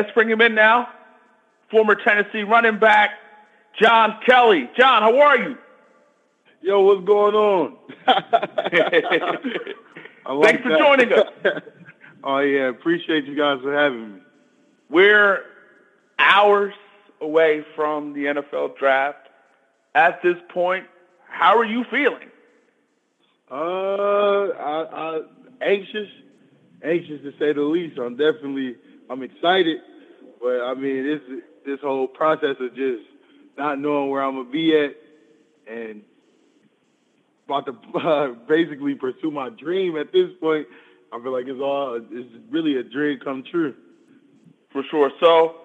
Let's bring him in now. Former Tennessee running back, John Kelly. John, how are you? Yo, what's going on? Thanks for that. joining us. oh yeah, appreciate you guys for having me. We're hours away from the NFL draft. At this point, how are you feeling? Uh, I, I anxious, anxious to say the least. I'm definitely, I'm excited, but I mean, this this whole process of just not knowing where I'm gonna be at and about to uh, basically pursue my dream at this point. I feel like it's all it's really a dream come true. For sure. So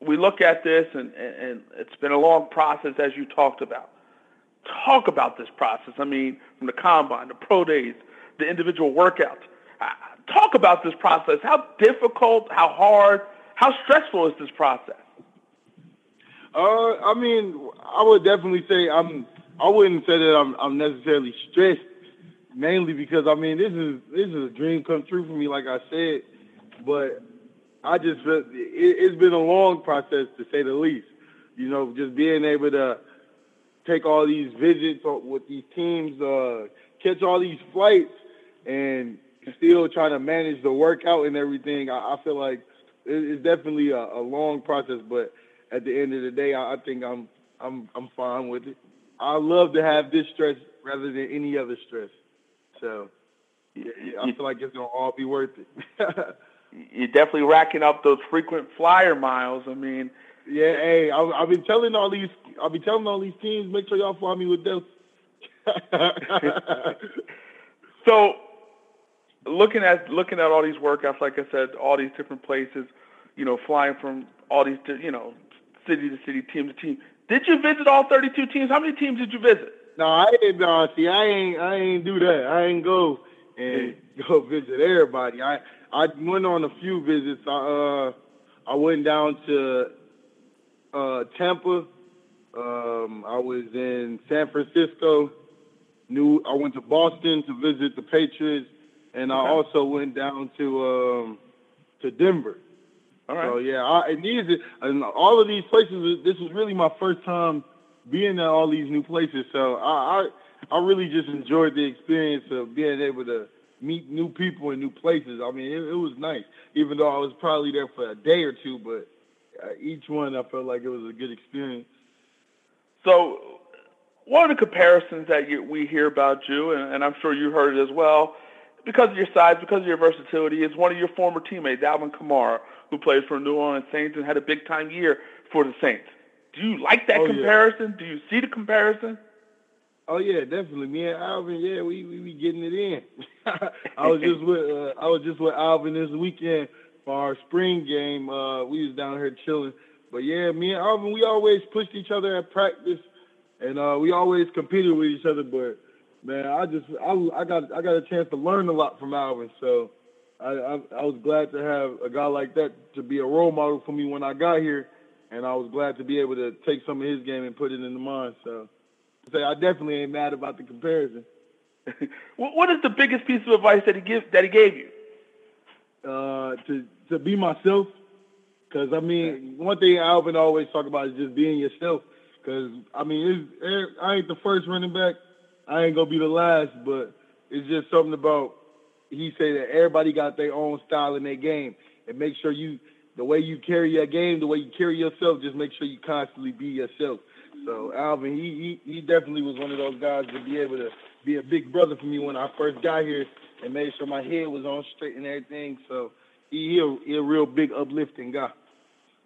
we look at this, and, and it's been a long process, as you talked about. Talk about this process. I mean, from the combine, the pro days, the individual workouts. Uh, talk about this process. How difficult, how hard, how stressful is this process? Uh, I mean, I would definitely say I'm I wouldn't say that I'm I'm necessarily stressed, mainly because I mean this is this is a dream come true for me, like I said. But I just it, has been a long process to say the least. You know, just being able to take all these visits with these teams, uh, catch all these flights, and still trying to manage the workout and everything. I, I feel like it's definitely a, a, long process, but at the end of the day, I, I think I'm I'm I'm fine with it. I love to have this stress rather than any other stress. So yeah, I feel like it's gonna all be worth it. You're definitely racking up those frequent flyer miles. I mean, yeah. Hey, I, I've been telling all these, I've been telling all these teams, make sure y'all fly me with them. so, looking at looking at all these workouts, like I said, all these different places, you know, flying from all these, you know, city to city, team to team. Did you visit all 32 teams? How many teams did you visit? No, I didn't. No, see, I ain't. I ain't do that. I ain't go and go visit everybody. I I went on a few visits. I uh I went down to uh Tampa. Um, I was in San Francisco. New. I went to Boston to visit the Patriots, and I also went down to um to Denver. All right. So yeah, I, and these and all of these places. This was really my first time being at all these new places. So I, I, I really just enjoyed the experience of being able to meet new people in new places. I mean, it, it was nice, even though I was probably there for a day or two. But uh, each one, I felt like it was a good experience. So, one of the comparisons that you, we hear about you, and, and I'm sure you heard it as well, because of your size, because of your versatility, is one of your former teammates, Alvin Kamara, who plays for New Orleans Saints and had a big time year for the Saints. Do you like that oh, comparison? Yeah. Do you see the comparison? Oh yeah, definitely. Me and Alvin, yeah, we we be getting it in. I was just with uh, I was just with Alvin this weekend for our spring game. Uh, we was down here chilling. But yeah, me and Alvin, we always pushed each other at practice, and uh, we always competed with each other. But man, I just I, I got I got a chance to learn a lot from Alvin. So I, I, I was glad to have a guy like that to be a role model for me when I got here, and I was glad to be able to take some of his game and put it into mine. So, say I definitely ain't mad about the comparison. what is the biggest piece of advice that he give that he gave you? Uh, to to be myself, because I mean, one thing Alvin always talk about is just being yourself. Because I mean, I ain't the first running back, I ain't gonna be the last, but it's just something about he said that everybody got their own style in their game, and make sure you the way you carry your game, the way you carry yourself, just make sure you constantly be yourself. So Alvin, he he, he definitely was one of those guys to be able to be a big brother for me when I first got here and made sure my head was on straight and everything. So he, he, a, he a real big uplifting guy.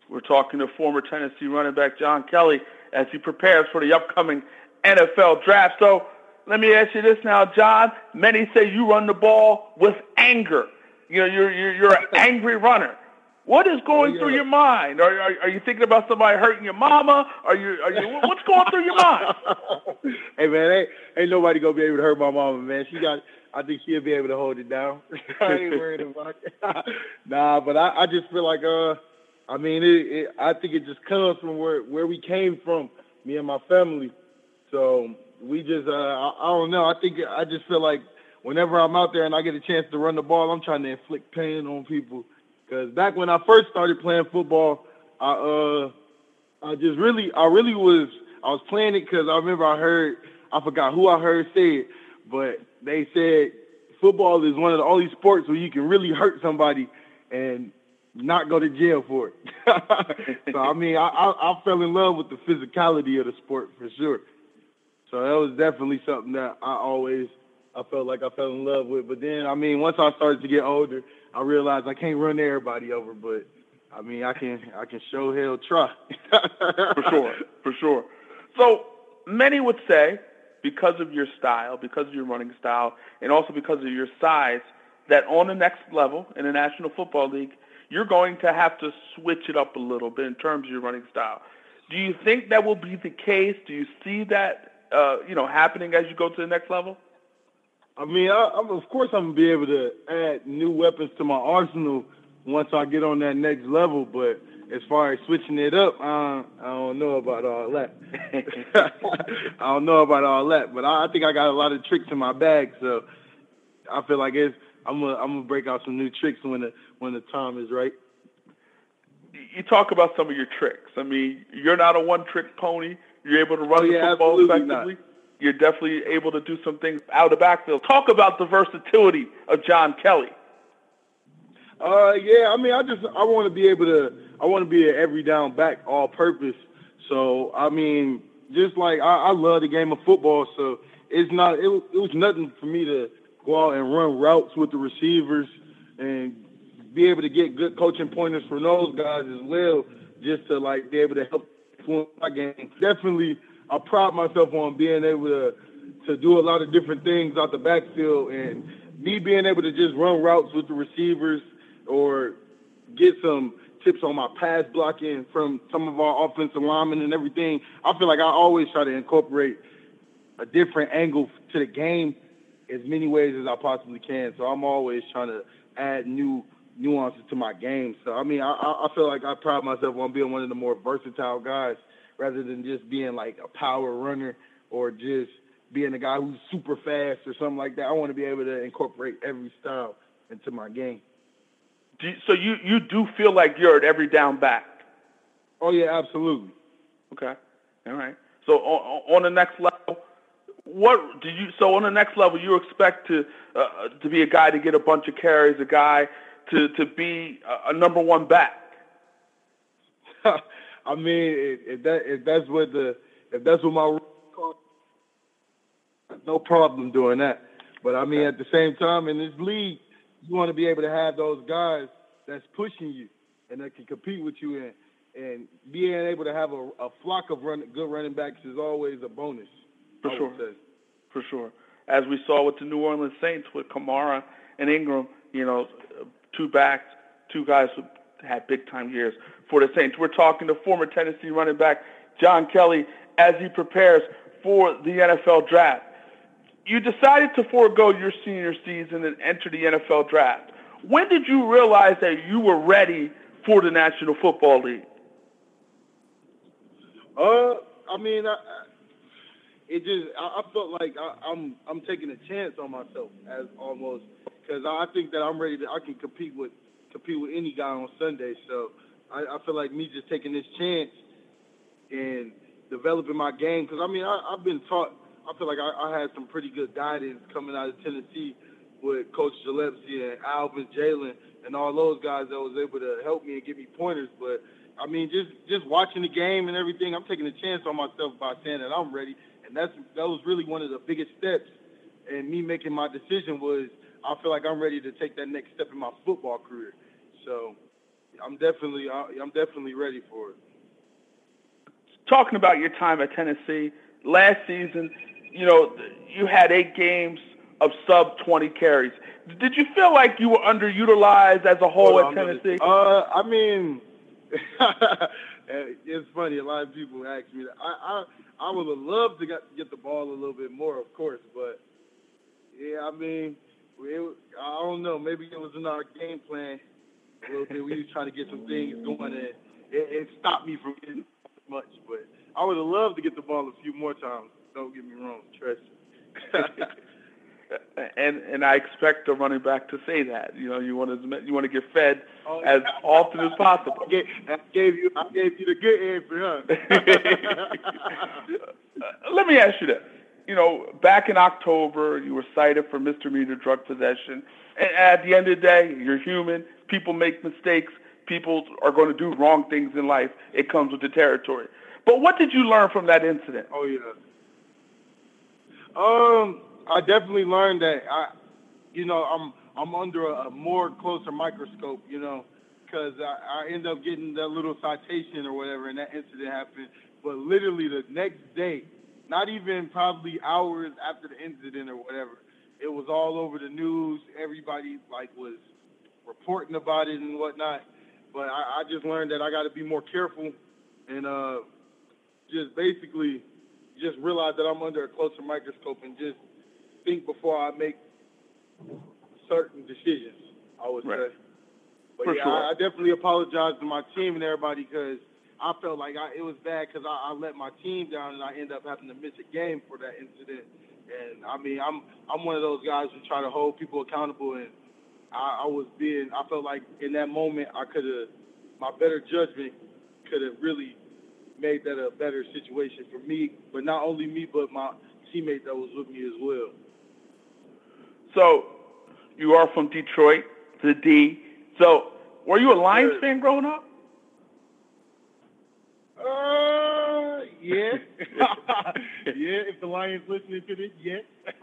We're talking to former Tennessee running back John Kelly as he prepares for the upcoming NFL draft. So let me ask you this now, John. Many say you run the ball with anger. You know, you're you're, you're an angry runner. What is going oh, yeah. through your mind? Are, are, are you thinking about somebody hurting your mama? Are you are you what's going through your mind? hey man, ain't ain't nobody gonna be able to hurt my mama, man. She got I think she'll be able to hold it down. I ain't worried about it. nah, but I, I just feel like uh I mean it, it I think it just comes from where where we came from, me and my family. So we just uh, I, I don't know. I think I just feel like whenever I'm out there and I get a chance to run the ball, I'm trying to inflict pain on people Because back when I first started playing football, I uh I just really I really was I was playing it because I remember I heard I forgot who I heard say it, but they said football is one of the only sports where you can really hurt somebody and not go to jail for it. so I mean, I, I, I fell in love with the physicality of the sport for sure. So that was definitely something that I always I felt like I fell in love with. But then I mean, once I started to get older, I realized I can't run everybody over. But I mean, I can I can show hell try. for sure, for sure. So many would say because of your style, because of your running style, and also because of your size, that on the next level in the National Football League, you're going to have to switch it up a little bit in terms of your running style. Do you think that will be the case? Do you see that uh, you know happening as you go to the next level? I mean, I, I'm, of course, I'm gonna be able to add new weapons to my arsenal once I get on that next level. But as far as switching it up, uh, I don't know about all that. I don't know about all that, but I, I think I got a lot of tricks in my bag, so I feel like it's I'm gonna I'm gonna break out some new tricks when the when the time is right. You talk about some of your tricks. I mean, you're not a one-trick pony. You're able to run oh, yeah, the football effectively. Not. You're definitely able to do some things out of backfield. Talk about the versatility of John Kelly. Uh, yeah. I mean, I just I want to be able to. I want to be an every down back, all purpose. So I mean, just like I, I love the game of football, so it's not. It, it was nothing for me to go out and run routes with the receivers and be able to get good coaching pointers from those guys as well, just to like be able to help influence my game. Definitely, I pride myself on being able to to do a lot of different things out the backfield and me being able to just run routes with the receivers or get some tips on my pass blocking from some of our offensive linemen and everything. I feel like I always try to incorporate a different angle to the game as many ways as I possibly can. So I'm always trying to add new nuances to my game. So I mean, I, I feel like I pride myself on being one of the more versatile guys, rather than just being like a power runner or just being a guy who's super fast or something like that. I want to be able to incorporate every style into my game. You, so you you do feel like you're at every down back? Oh yeah, absolutely. Okay, all right. So on, on the next level, what do you? So on the next level, you expect to uh, to be a guy to get a bunch of carries, a guy to to be a, a number one back. I mean, if that if that's what the if that's what my no problem doing that. But I mean, at the same time, in this league, you want to be able to have those guys that's pushing you and that can compete with you, and and being able to have a, a flock of run, good running backs is always a bonus. For sure. For sure. As we saw with the New Orleans Saints with Kamara and Ingram, you know, two backs, two guys who had big time years for the Saints. We're talking to former Tennessee running back John Kelly as he prepares for the NFL draft. You decided to forego your senior season and enter the NFL draft. When did you realize that you were ready for the National Football League? Uh, I mean, it just I, I felt like I, I'm I'm taking a chance on myself as almost because I think that I'm ready to I can compete with compete with any guy on Sunday. So I, I feel like me just taking this chance and developing my game because I mean I, I've been taught. I feel like I, I had some pretty good guidance coming out of Tennessee with Coach Gillespie and Alvin Jalen and all those guys that was able to help me and give me pointers. But I mean, just just watching the game and everything, I'm taking a chance on myself by saying that I'm ready and that's that was really one of the biggest steps in me making my decision was I feel like I'm ready to take that next step in my football career. So I'm definitely I'm definitely ready for it. Talking about your time at Tennessee last season, you know you had eight games of sub 20 carries. Did you feel like you were underutilized as a whole well, at Tennessee? Uh, I mean, it's funny. A lot of people ask me that. I, I I would have loved to get, get the ball a little bit more, of course, but yeah, I mean, it, I don't know. Maybe it was in our game plan a little bit. We were trying to get some things going, and it, it stopped me from getting much. But I would have loved to get the ball a few more times. Don't get me wrong, trust me. and and I expect a running back to say that. You know, you want to you want to get fed oh, as often as possible. I gave, I gave you I gave you the good answer, huh? Let me ask you this. You know, back in October, you were cited for misdemeanor drug possession. And at the end of the day, you're human. People make mistakes. People are going to do wrong things in life. It comes with the territory. But what did you learn from that incident? Oh yeah. Um, I definitely learned that I, you know, I'm I'm under a, a more closer microscope, you know, because I, I end up getting that little citation or whatever, and that incident happened. But literally the next day, not even probably hours after the incident or whatever, it was all over the news. Everybody like was reporting about it and whatnot. But I, I just learned that I got to be more careful and uh, just basically just realize that I'm under a closer microscope and just think before I make certain decisions. I would right. say. But For yeah, sure. I, I, definitely apologize to my team and everybody because I felt like I, it was bad because I, I let my team down and I end up having to miss a game for that incident. And I mean, I'm I'm one of those guys who try to hold people accountable, and I, I was being. I felt like in that moment I could have, my better judgment could have really made that a better situation for me, but not only me, but my teammate that was with me as well. So, you are from Detroit, the D. So, were you a Lions sure. fan growing up? Uh, yeah. yeah, if the Lions listening to this, yes.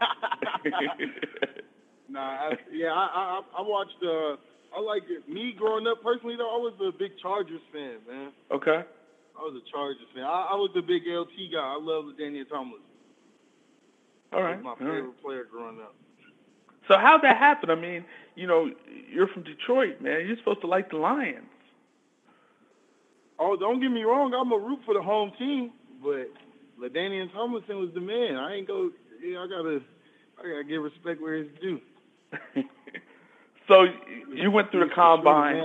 nah, I, yeah, I, I I watched. Uh, I like it. Me growing up personally, though, I was a big Chargers fan, man. Okay. I was a Chargers fan. I, I was a big LT guy. I love the LaDainian Tomlinson. All right. my favorite right. player growing up. So how'd that happen? I mean, you know, you're from Detroit, man. You're supposed to like the Lions. Oh, don't get me wrong. I'm a root for the home team, but LaDainian Tomlinson was the man. I ain't go. Yeah, I gotta, I gotta give respect where it's due. so you went through the combine.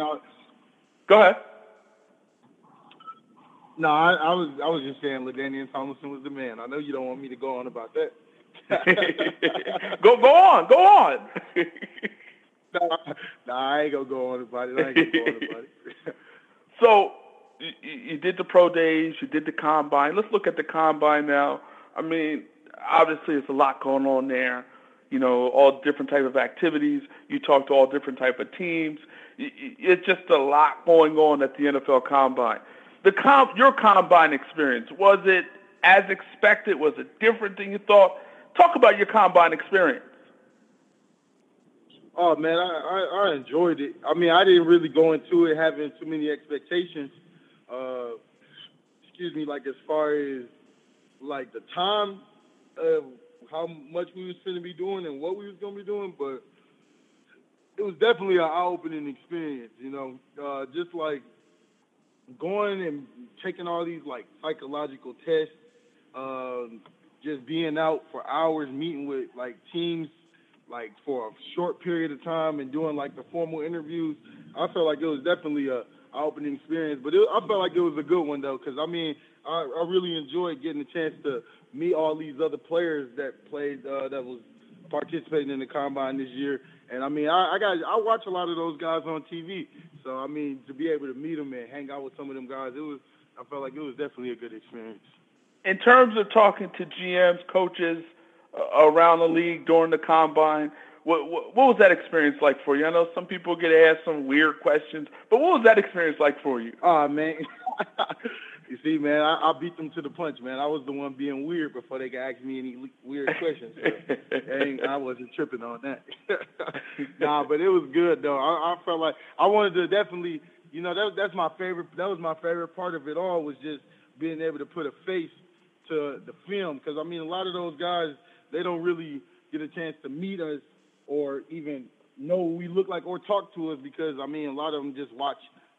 Go ahead. No, I, I, was I was just saying LaDainian Tomlinson was the man. I know you don't want me to go on about that. go go on, go on. nah, I ain't gonna go on about it. I ain't gonna go on about it. so you, you did the pro days, you did the combine. Let's look at the combine now. I mean, obviously, there's a lot going on there. You know, all different type of activities. You talk to all different type of teams. It's just a lot going on at the NFL Combine the comp, your combine experience was it as expected? Was it different than you thought? Talk about your combine experience. Oh man, I, I, I enjoyed it. I mean, I didn't really go into it having too many expectations. Uh, excuse me, like as far as like the time of how much we was going to be doing and what we was going to be doing, but it was definitely an eye-opening experience. You know, uh, just like going and taking all these like psychological tests, um, just being out for hours, meeting with like teams, like for a short period of time, and doing like the formal interviews. I felt like it was definitely a opening experience, but it, I felt like it was a good one though, because I mean, I, I really enjoyed getting a chance to meet all these other players that played uh, that was participating in the combine this year. And I mean, I, I got I watch a lot of those guys on TV, so I mean, to be able to meet them and hang out with some of them guys, it was I felt like it was definitely a good experience. In terms of talking to GMs, coaches uh, around the league during the combine, what, what, what was that experience like for you? I know some people get asked some weird questions, but what was that experience like for you? Oh man, You see, man, I, I beat them to the punch, man. I was the one being weird before they could ask me any weird questions. So I wasn't tripping on that. nah, but it was good though. I, I felt like I wanted to definitely, you know, that that's my favorite. That was my favorite part of it all was just being able to put a face to the film because I mean, a lot of those guys they don't really get a chance to meet us or even know we look like or talk to us because I mean, a lot of them just watch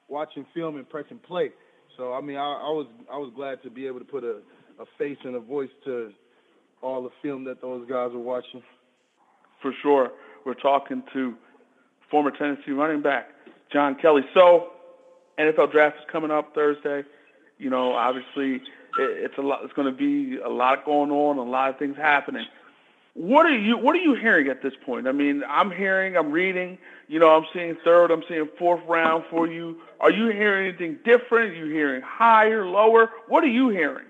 watching film and press and play. So I mean, I, I was I was glad to be able to put a, a face and a voice to all the film that those guys were watching. For sure, we're talking to former Tennessee running back John Kelly. So NFL draft is coming up Thursday. You know, obviously, it's a lot. It's going to be a lot going on, a lot of things happening. what are you What are you hearing at this point? I mean, I'm hearing, I'm reading. You know, I'm seeing third, I'm seeing fourth round for you. Are you hearing anything different? Are you hearing higher, lower? What are you hearing?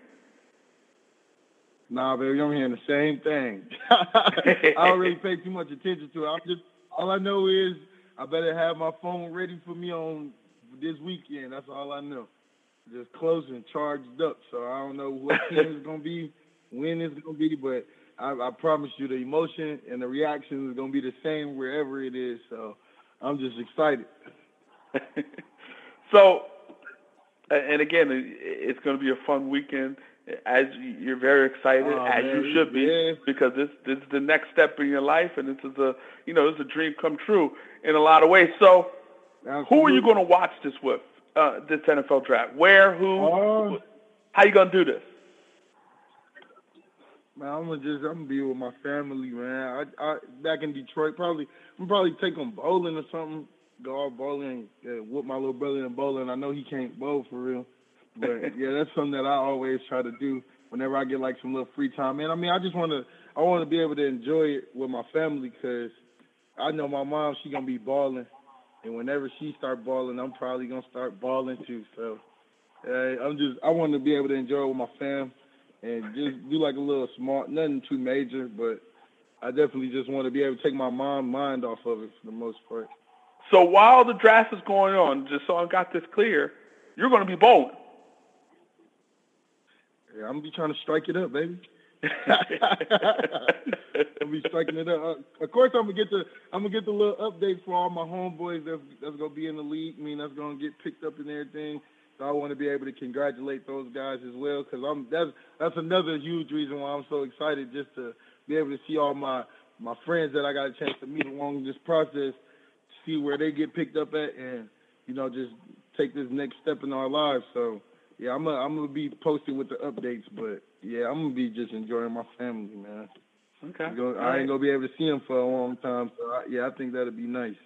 Nah, baby, I'm hearing the same thing. I don't really pay too much attention to it. I'm just all I know is I better have my phone ready for me on this weekend. That's all I know. Just close and charged up. So I don't know what team is gonna be, when it's gonna be, but I, I promise you the emotion and the reaction is gonna be the same wherever it is. So I'm just excited. so, and again, it's going to be a fun weekend as you're very excited, oh, as man. you should be, yeah. because this this is the next step in your life, and this is a you know this is a dream come true in a lot of ways. So, Absolutely. who are you going to watch this with? Uh, this NFL draft? Where? Who? Uh, how you going to do this? Man, I'm gonna just I'm gonna be with my family, man. I, I back in Detroit, probably I'm probably take them bowling or something. Go out bowling, uh, with my little brother in bowling. I know he can't bowl for real. But yeah, that's something that I always try to do whenever I get like some little free time. Man, I mean, I just want to, I want to be able to enjoy it with my family because I know my mom, she gonna be balling, and whenever she start balling, I'm probably gonna start balling too. So, uh, I'm just, I want to be able to enjoy it with my fam and just do like a little small, nothing too major, but I definitely just want to be able to take my mom mind off of it for the most part. So while the draft is going on, just so I got this clear, you're going to be bowling. Yeah, I'm gonna be trying to strike it up, baby. I'll be striking it up. Of course, I'm gonna get the I'm gonna get the little updates for all my homeboys that's that's gonna be in the league. I mean, that's gonna get picked up and everything. So I want to be able to congratulate those guys as well because I'm that's that's another huge reason why I'm so excited just to be able to see all my my friends that I got a chance to meet along this process, see where they get picked up at, and you know just take this next step in our lives. So yeah, I'm gonna I'm gonna be posting with the updates, but yeah, I'm gonna be just enjoying my family, man. Okay. Gonna, I ain't gonna be able to see them for a long time, so I, yeah, I think that'd be nice.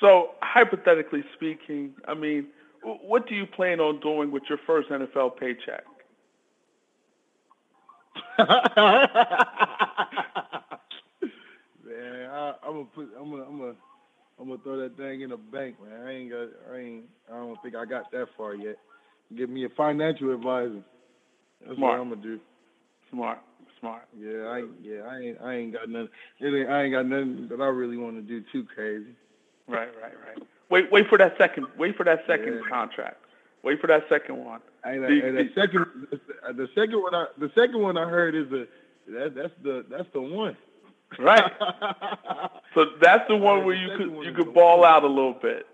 So hypothetically speaking, I mean, what do you plan on doing with your first NFL paycheck? man, I, am gonna put, I'm gonna, I'm gonna, I'm gonna throw that thing in the bank, man. I ain't got, I ain't, I don't think I got that far yet. Give me a financial advisor. That's Smart. what I'm gonna do. Smart. Smart. Yeah, I yeah, I ain't I ain't got nothing. Ain't, I ain't got nothing that I really want to do too crazy. Right, right, right. Wait, wait for that second. Wait for that second yeah. contract. Wait for that second one. Hey, the, the second, the second one, I, the second one I heard is the that, that's the that's the one. Right. so that's the one where you could you could ball out a little bit.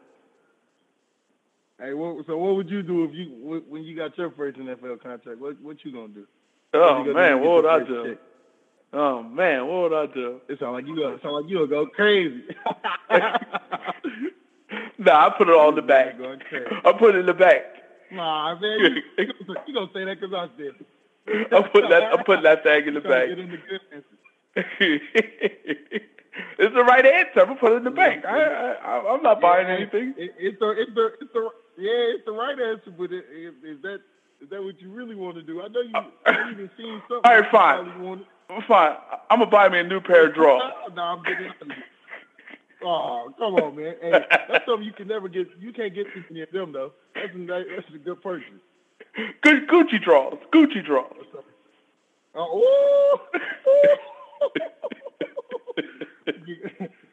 Hey, what, so what would you do if you when you got your first NFL contract? What what you gonna do? Oh what man, what would I do? Check? Oh man, what would I do? It sound like you go. Sound like you gonna go crazy. nah, I put it all in the bank. I put it in the bank. Nah, man, you, you gonna say that because I said. I put that. I put that thing in the bank. it's the right answer. I'm gonna put it in the bank. I, I, I'm not buying yeah, anything. It, it's the it's the it's the yeah, it's the right answer, but it, it, is that is that what you really want to do? I know you uh, even seen something. All right, fine. I'm fine. I'm gonna buy me a new pair of drawers. no, I'm getting. Oh, come on, man. Hey, that's something you can never get. You can't get any of them though. That's a that's a good purchase. Good Gucci drawers. Gucci drawers. Oh.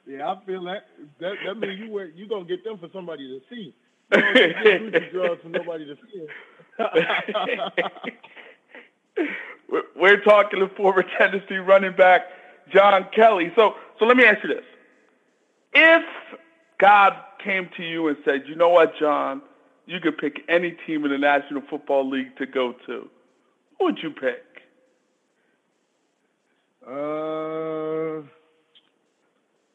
yeah, I feel that. That that means you wear, you gonna get them for somebody to see. We're talking to former Tennessee running back John Kelly. So, so let me ask you this: If God came to you and said, "You know what, John? You could pick any team in the National Football League to go to," who would you pick? Uh, if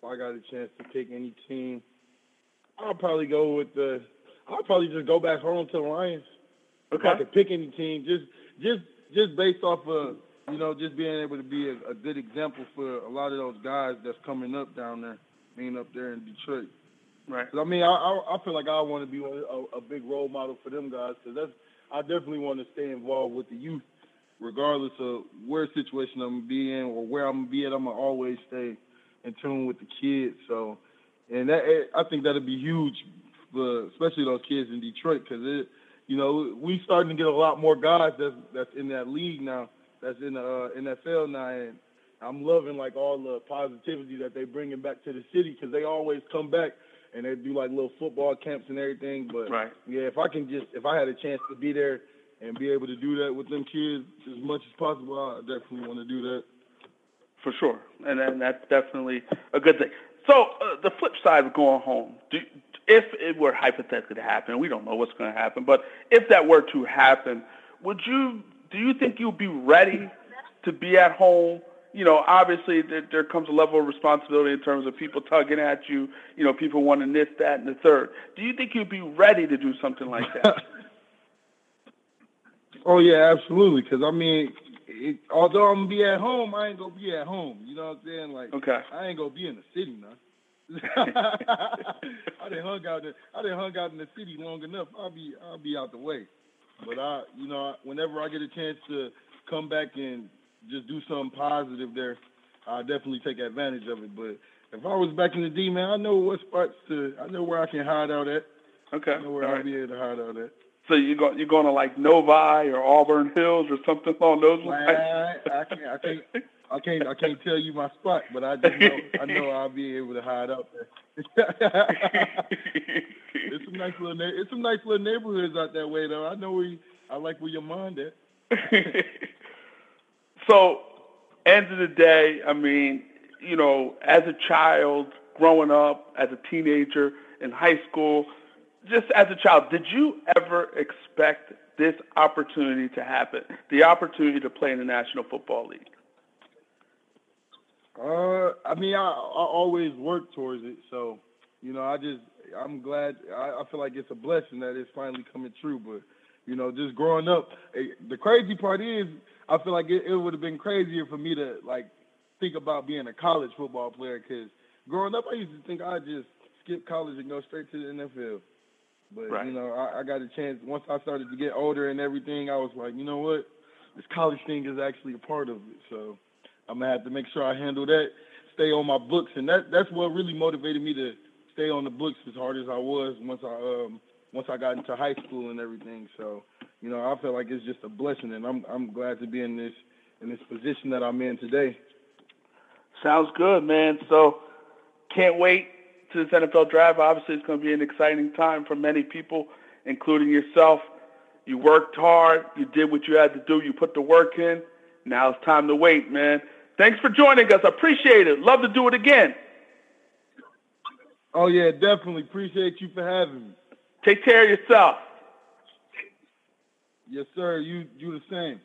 I got a chance to pick any team. I'll probably go with the. I'll probably just go back home to the Lions. Okay. If I could pick any team, just just just based off of you know just being able to be a, a good example for a lot of those guys that's coming up down there, being up there in Detroit. Right. I mean, I, I I feel like I want to be a, a big role model for them guys because that's I definitely want to stay involved with the youth regardless of where situation I'm gonna be in or where I'm gonna be at, I'm gonna always stay in tune with the kids. So, and that I think that'll be huge, for, especially those kids in Detroit, because it, you know, we starting to get a lot more guys that's that's in that league now, that's in the uh, NFL now, and I'm loving like all the positivity that they bringing back to the city because they always come back and they do like little football camps and everything. But right. yeah, if I can just if I had a chance to be there and be able to do that with them kids as much as possible, I definitely want to do that. For sure, and then that's definitely a good thing. So uh, the flip side of going home, do, if it were hypothetically to happen, we don't know what's going to happen, but if that were to happen, would you do you think you'd be ready to be at home? You know, obviously there, there comes a level of responsibility in terms of people tugging at you. You know, people wanting this, that, and the third. Do you think you'd be ready to do something like that? Oh yeah, absolutely. Because I mean, it, although I'm gonna be at home, I ain't gonna be at home. You know what I'm saying? Like, okay, I ain't gonna be in the city now. I didn't hung out. I didn't hung out in the city long enough. I'll be I'll be out the way. But I, you know, whenever I get a chance to come back and just do something positive there, I definitely take advantage of it. But if I was back in the D, man, I know what spots to. I know where I can hide out at. Okay. I know where All I'll right. be able to hide out at. So you go you're going to like Novi or Auburn Hills or something along those lines. I, I can't. I can't. I can't. I can't tell you my spot, but I just know. I know I'll be able to hide out there. it's some nice little. It's some nice little neighborhoods out that way, though. I know. You, I like where your mind at. so, end of the day, I mean, you know, as a child growing up, as a teenager in high school, just as a child, did you ever expect this opportunity to happen? The opportunity to play in the National Football League? Uh, I mean, I, I always work towards it, so you know, I just I'm glad. I, I feel like it's a blessing that it's finally coming true. But you know, just growing up, eh, the crazy part is, I feel like it, it would have been crazier for me to like think about being a college football player because growing up, I used to think I'd just skip college and go straight to the NFL. But Right. you know, I, I got a chance once I started to get older and everything. I was like, you know what, this college thing is actually a part of it. So I'm gonna have to make sure I handle that, stay on my books, and that that's what really motivated me to stay on the books as hard as I was once I um once I got into high school and everything. So you know, I feel like it's just a blessing, and I'm I'm glad to be in this in this position that I'm in today. Sounds good, man. So, can't wait to this NFL draft. Obviously, it's going to be an exciting time for many people, including yourself. You worked hard. You did what you had to do. You put the work in. Now it's time to wait, man. Thanks for joining us. I appreciate it. Love to do it again. Oh yeah, definitely appreciate you for having me. Take care of yourself. Yes, sir. You you the same.